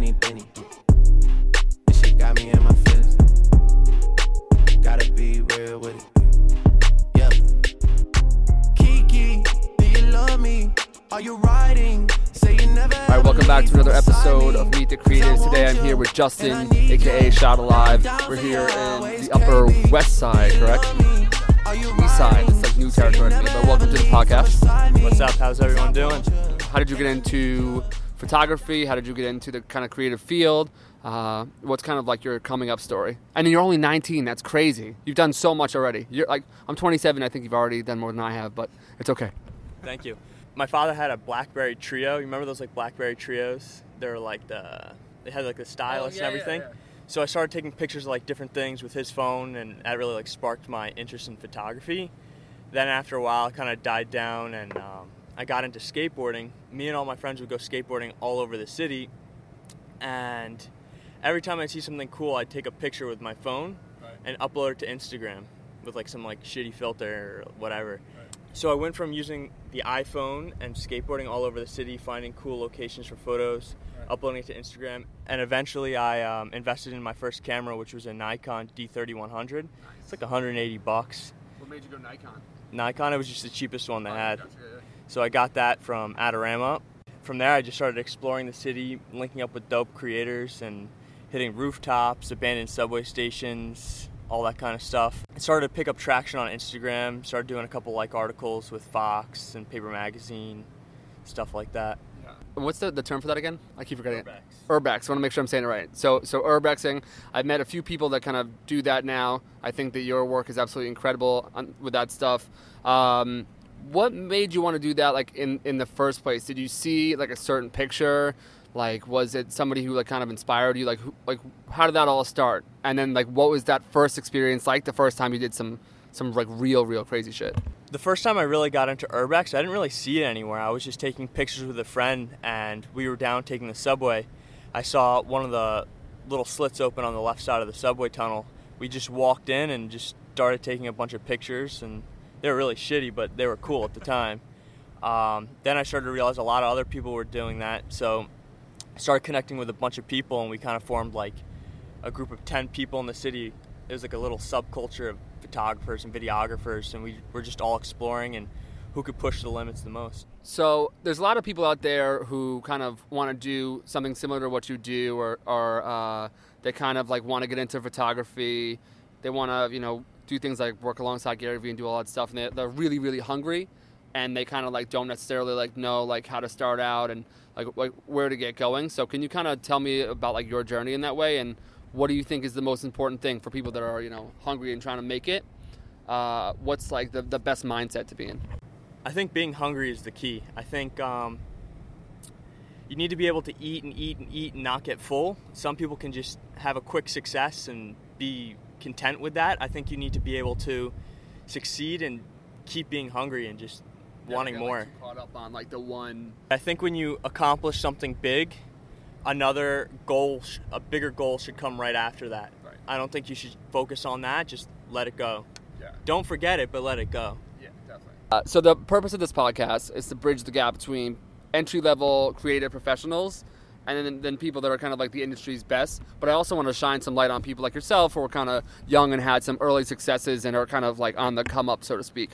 money penny. This shit got me in my feelings. Gotta be real with it. Yeah. Kiki, do you love me? Are you riding? Say you never. All right, welcome back to another episode of Meet the Creatives. Today I'm here with Justin, aka Shot Alive. We're here in the Upper West Side, correct? East Side. It's like new territory to me, but welcome to the podcast. What's up? How's everyone doing? How did you get into photography? How did you get into the kind of creative field? Uh, what's kind of like your coming up story? And you're only 19. That's crazy. You've done so much already. You're like I'm 27. I think you've already done more than I have, but it's okay. Thank you. My father had a BlackBerry Treo. You remember those like BlackBerry Treos? They were like the they had like the stylus yeah, and yeah, everything. yeah. So I started taking pictures of like different things with his phone, and that really like sparked my interest in photography. Then after a while, it kind of died down, and um, I got into skateboarding. Me and all my friends would go skateboarding all over the city, and every time I see something cool, I'd take a picture with my phone and upload it to Instagram with like some like shitty filter or whatever. So I went from using the iPhone and skateboarding all over the city, finding cool locations for photos, uploading it to Instagram, and eventually I um, invested in my first camera, which was a Nikon D3100. It's like 180 bucks. What made you go Nikon? Nikon, it was just the cheapest one they had. So I got that from Adorama. From there, I just started exploring the city, linking up with dope creators and hitting rooftops, abandoned subway stations, all that kind of stuff. I started to pick up traction on Instagram, started doing a couple like articles with Fox and Paper Magazine, stuff like that. What's the, the term for that again? I keep forgetting it. Urbex. Urbex. I want to make sure I'm saying it right. So, so urbexing. I've met a few people that kind of do that now. I think that your work is absolutely incredible on, with that stuff. Um, what made you want to do that? Like in in the first place, did you see like a certain picture? Like, was it somebody who like kind of inspired you? Like, who, like how did that all start? And then like, what was that first experience like? The first time you did some some like real, real crazy shit. The first time I really got into urbex, I didn't really see it anywhere. I was just taking pictures with a friend, and we were down taking the subway. I saw one of the little slits open on the left side of the subway tunnel. We just walked in and just started taking a bunch of pictures, and they were really shitty, but they were cool at the time. Um, then I started to realize a lot of other people were doing that, so I started connecting with a bunch of people, and we kind of formed like a group of 10 people in the city. It was like a little subculture of photographers and videographers, and we were just all exploring and who could push the limits the most. So there's a lot of people out there who kind of want to do something similar to what you do, or, or uh, they kind of like want to get into photography. They want to, you know, do things like work alongside Gary Vee and do all that stuff, and they, they're really, really hungry, and they kind of like don't necessarily like know like how to start out and like, like where to get going. So can you kind of tell me about like your journey in that way, and what do you think is the most important thing for people that are you know hungry and trying to make it? Uh, what's like the, the best mindset to be in? I think being hungry is the key. I think um, you need to be able to eat and eat and eat and not get full. Some people can just have a quick success and be content with that. I think you need to be able to succeed and keep being hungry and just wanting Yeah, more. too caught up on like the one I think when you accomplish something big, another goal, a bigger goal should come right after that. Right. I don't think you should focus on that. Just let it go. Yeah. Don't forget it, but let it go. Yeah, definitely. Uh, so the purpose of this podcast is to bridge the gap between entry level creative professionals and then, then people that are kind of like the industry's best. But I also want to shine some light on people like yourself who are kind of young and had some early successes and are kind of like on the come up, so to speak.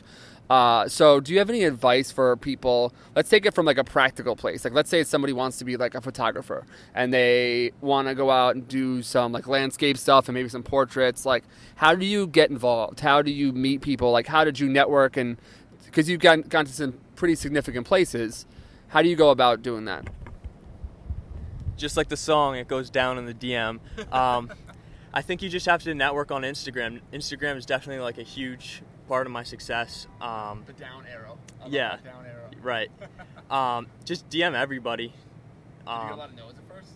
Uh, so, do you have any advice for people? Let's take it from like a practical place. Like, let's say somebody wants to be like a photographer and they want to go out and do some like landscape stuff and maybe some portraits. Like, how do you get involved? How do you meet people? Like, how did you network? And because you've gotten, gone to some pretty significant places, how do you go about doing that? Just like the song, it goes down in the DM. Um, I think you just have to network on Instagram. Instagram is definitely like a huge part of my success. Um, The down arrow. Yeah. down arrow. right. Um, just DM everybody. Um, of no's at first?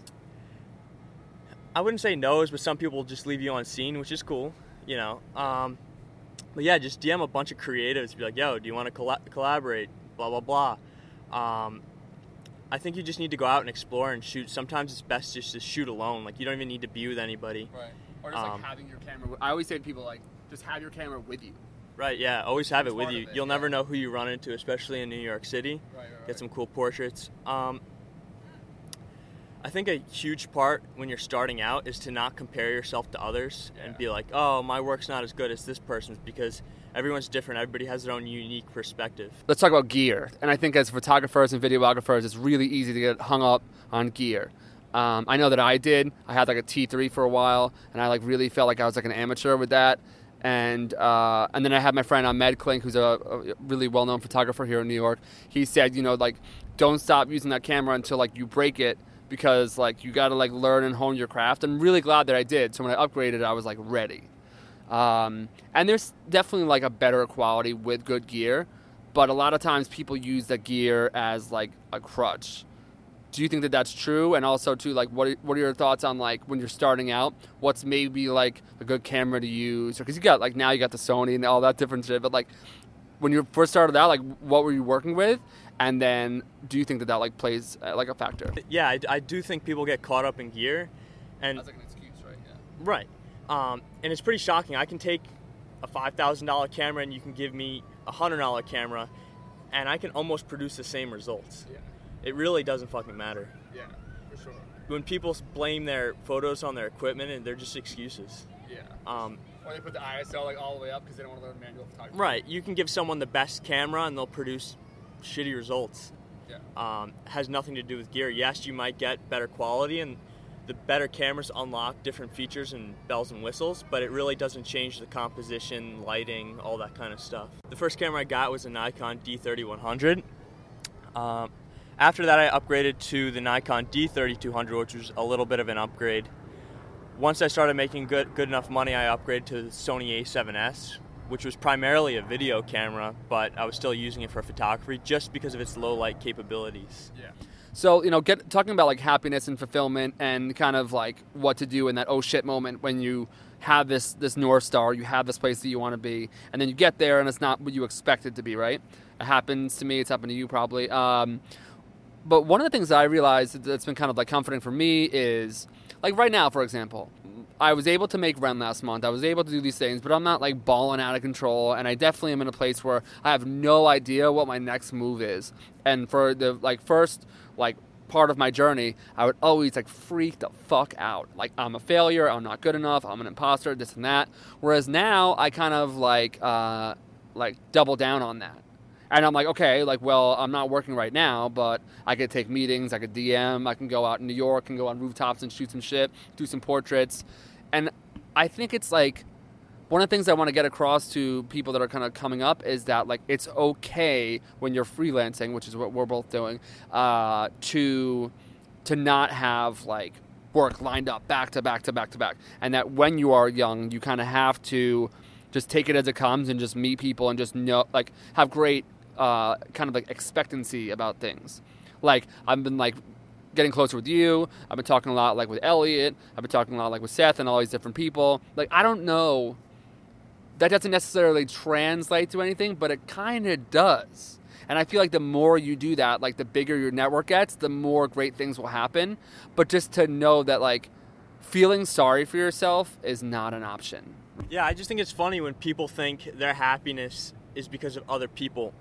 I wouldn't say no's, but some people just leave you on seen, which is cool, you know. Um, but yeah, just DM a bunch of creatives. Be like, yo, do you want to colla- collaborate? Blah blah blah. Um, I think you just need to go out and explore and shoot. Sometimes it's best just to shoot alone. Like you don't even need to be with anybody. Right. Or just Um, like having your camera. With, I always say to people like, just have your camera with you. Right? Yeah. Always have it with you. it, You'll yeah. never know who you run into, especially in New York City. Right. right, Get some cool portraits. Um, I think a huge part when you're starting out is to not compare yourself to others and be like, oh, my work's not as good as this person's because everyone's different. Everybody has their own unique perspective. let's talk about gear. And I think as photographers and videographers, it's really easy to get hung up on gear. Um, I know that I did. I had like a T3 for a while, and I like really felt like I was like an amateur with that. And uh, and then I had my friend Ahmed Klink, who's a, a really well-known photographer here in New York. He said, you know, like don't stop using that camera until like you break it because like you got to like learn and hone your craft. I'm really glad that I did. So when I upgraded, I was like ready. Um, and there's definitely like a better quality with good gear, but a lot of times people use the gear as like a crutch. Do you think that that's true? And also, too, like, what are, what are your thoughts on like when you're starting out? What's maybe like a good camera to use? Because you got like now you got the Sony and all that different shit, but like when you first started out, like what were you working with? And then, do you think that that like plays uh, like a factor? Yeah, I, I do think people get caught up in gear, and that's like an excuse, right? Yeah. Right. Um, and it's pretty shocking. I can take a five thousand dollar camera and you can give me a hundred dollar camera, and I can almost produce the same results. Yeah. It really doesn't fucking matter. Yeah. When people blame their photos on their equipment, and they're just excuses. Yeah. Um, Or they put the ISO like all the way up because they don't want to learn manual photography. right. You can give someone the best camera, and they'll produce shitty results. Yeah. Um, has nothing to do with gear. Yes, you might get better quality, and the better cameras unlock different features and bells and whistles, but it really doesn't change the composition, lighting, all that kind of stuff. The first camera I got was a Nikon D3100. Um, after that, I upgraded to the Nikon D3200, which was a little bit of an upgrade. Once I started making good good enough money, I upgraded to the Sony A7S, which was primarily a video camera, but I was still using it for photography just because of its low light capabilities. Yeah. So you know, get talking about like happiness and fulfillment and kind of like what to do in that oh shit moment when you have this this north star, you have this place that you want to be, and then you get there and it's not what you expect it to be. Right? It happens to me. It's happened to you probably. Um, but one of the things I realized that's been kind of like comforting for me is like right now, for example, I was able to make rent last month. I was able to do these things, but I'm not like balling out of control. And I definitely am in a place where I have no idea what my next move is. And for the like first like part of my journey, I would always like freak the fuck out. Like I'm a failure. I'm not good enough. I'm an imposter. This and that. Whereas now I kind of like uh, like double down on that. And I'm like, okay, like, well, I'm not working right now, but I could take meetings, I could DM, I can go out in New York and go on rooftops and shoot some shit, do some portraits. And I think it's like one of the things I want to get across to people that are kind of coming up is that like it's okay when you're freelancing, which is what we're both doing, uh, to to not have like work lined up back to back to back to back, and that when you are young, you kind of have to just take it as it comes and just meet people and just know like have great uh, kind of like expectancy about things. Like I've been like getting closer with you. I've been talking a lot like with Elliot. I've been talking a lot like with Seth and all these different people. Like I don't know. That doesn't necessarily translate to anything, but it kind of does. And I feel like the more you do that, like the bigger your network gets, the more great things will happen. But just to know that like feeling sorry for yourself is not an option. Yeah, I just think it's funny when people think their happiness is because of other people.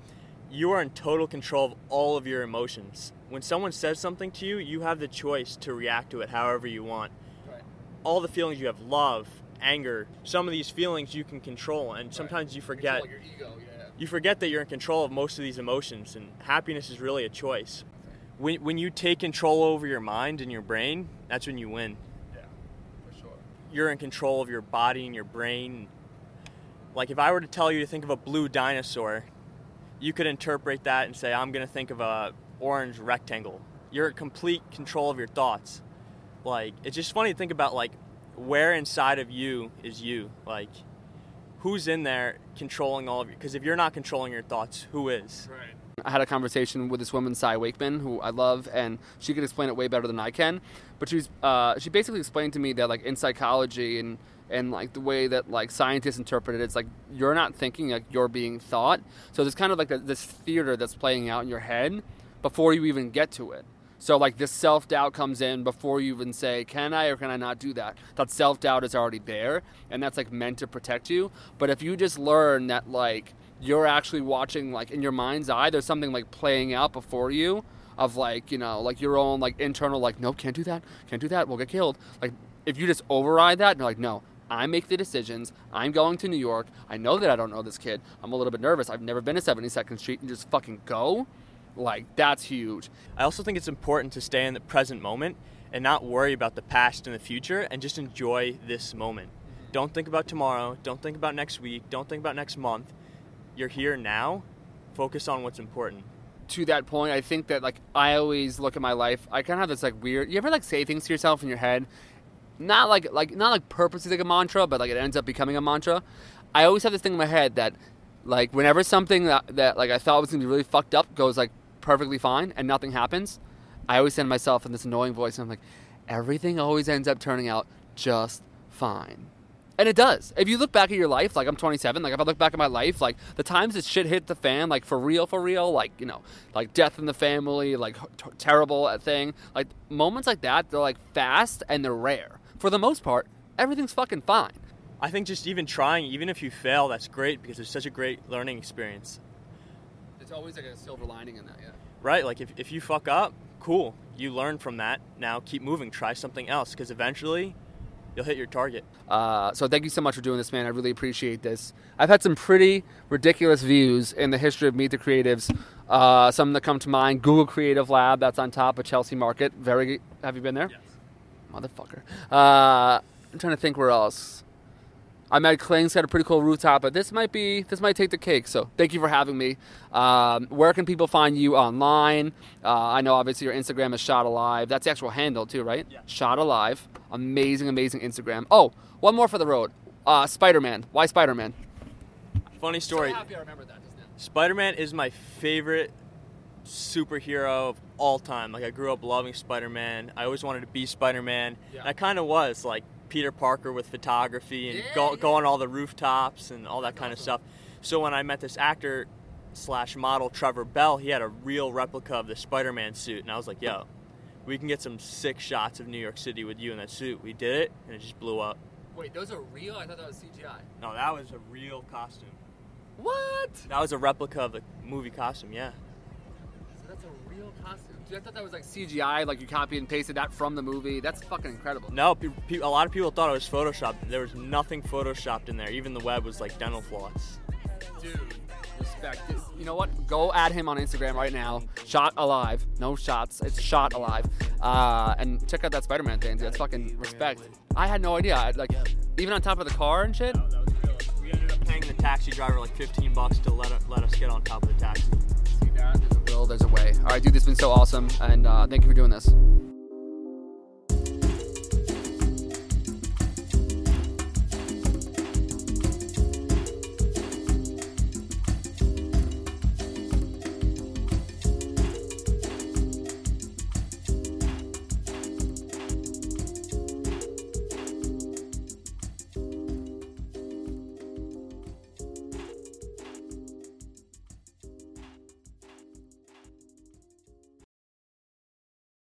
You are in total control of all of your emotions. When someone says something to you, you have the choice to react to it however you want. Right. All the feelings you have love, anger, some of these feelings you can control, and sometimes you forget. your ego, yeah. You forget that you're in control of most of these emotions, and happiness is really a choice. When, when you take control over your mind and your brain, that's when you win. Yeah, for sure. you're in control of your body and your brain. Like if I were to tell you to think of a blue dinosaur, you could interpret that and say I'm going to think of a orange rectangle. You're in complete control of your thoughts. Like it's just funny to think about like where inside of you is you? Like who's in there controlling all of you? Because if you're not controlling your thoughts, who is? Right. I had a conversation with this woman, Cy Wakeman, who I love, and she could explain it way better than I can. But she's uh, she basically explained to me that like in psychology and and like the way that like scientists interpret it, it's like you're not thinking, like you're being thought. So there's kind of like a, this theater that's playing out in your head before you even get to it. So like this self doubt comes in before you even say, "Can I or can I not do that?" That self doubt is already there, and that's like meant to protect you. But if you just learn that like you're actually watching like in your mind's eye, there's something like playing out before you of like you know like your own like internal like no can't do that can't do that we'll get killed like if you just override that and you're like no I make the decisions. I'm going to New York. I know that I don't know this kid. I'm a little bit nervous. I've never been to 72nd Street and just fucking go. Like that's huge. I also think it's important to stay in the present moment and not worry about the past and the future and just enjoy this moment. Don't think about tomorrow. Don't think about next week. Don't think about next month. You're here now. Focus on what's important. To that point, I think that like I always look at my life. I kind of have this like weird. You ever like say things to yourself in your head, not like like not like purposely like a mantra, but like it ends up becoming a mantra. I always have this thing in my head that like whenever something that, that like I thought was gonna be really fucked up goes like perfectly fine and nothing happens, I always send myself in this annoying voice and I'm like, everything always ends up turning out just fine. And it does. If you look back at your life, like I'm 27, like if I look back at my life, like the times that shit hit the fan, like for real, for real, like, you know, like death in the family, like t- terrible uh, thing, like moments like that, they're like fast and they're rare. For the most part, everything's fucking fine. I think just even trying, even if you fail, that's great because it's such a great learning experience. It's always like a silver lining in that, yeah. Right? Like if, if you fuck up, cool. You learn from that. Now keep moving. Try something else because eventually you'll hit your target. Uh, so thank you so much for doing this, man. I really appreciate this. I've had some pretty ridiculous views in the history of Meet the Creatives. Uh, some that come to mind: Google Creative Lab, that's on top of Chelsea Market. Very. Have you been there? Yes. Motherfucker. Uh, I'm trying to think where else. Ahmed Klink's got a pretty cool rooftop, but this might be this might take the cake. So thank you for having me. Um, where can people find you online? Uh, I know obviously your Instagram is Shot Alive. That's the actual handle too, right? Yeah. Shot Alive. Amazing, amazing Instagram. Oh, one more for the road. Uh, Spider Man. Why Spider Man? Funny story. happy I remember that. Spider Man is my favorite superhero of all time. Like I grew up loving Spider Man. I always wanted to be Spider Man. Yeah. I kind of was like Peter Parker with photography and Yeah, go, yeah. go on all the rooftops and all that That's kind of awesome. stuff. So when I met this actor slash model Trevor Bell, he had a real replica of the Spider Man suit, and I was like, yo. We can get some sick shots of New York City with you in that suit. We did it, and it just blew up. Wait, those are real? I thought that was CGI. No, that was a real costume. What? That was a replica of the movie costume, yeah. That's a real costume. Dude, I thought that was like CGI, like you copy and pasted that from the movie. That's fucking incredible. No, pe- pe- a lot of people thought it was photoshopped. There was nothing photoshopped in there. Even the web was like dental floss. Dude, respect. You know what? Go add him on Instagram right now. Shot alive. No shots. It's shot alive. Uh, and check out that Spider-Man thing. Dude. That's fucking respect. I had no idea. I, like, even on top of the car and shit. We ended up paying the taxi driver like 15 bucks to let, let us get on top of the taxi. A. There's a way. All right, dude. This has been so awesome, and uh, thank you for doing this.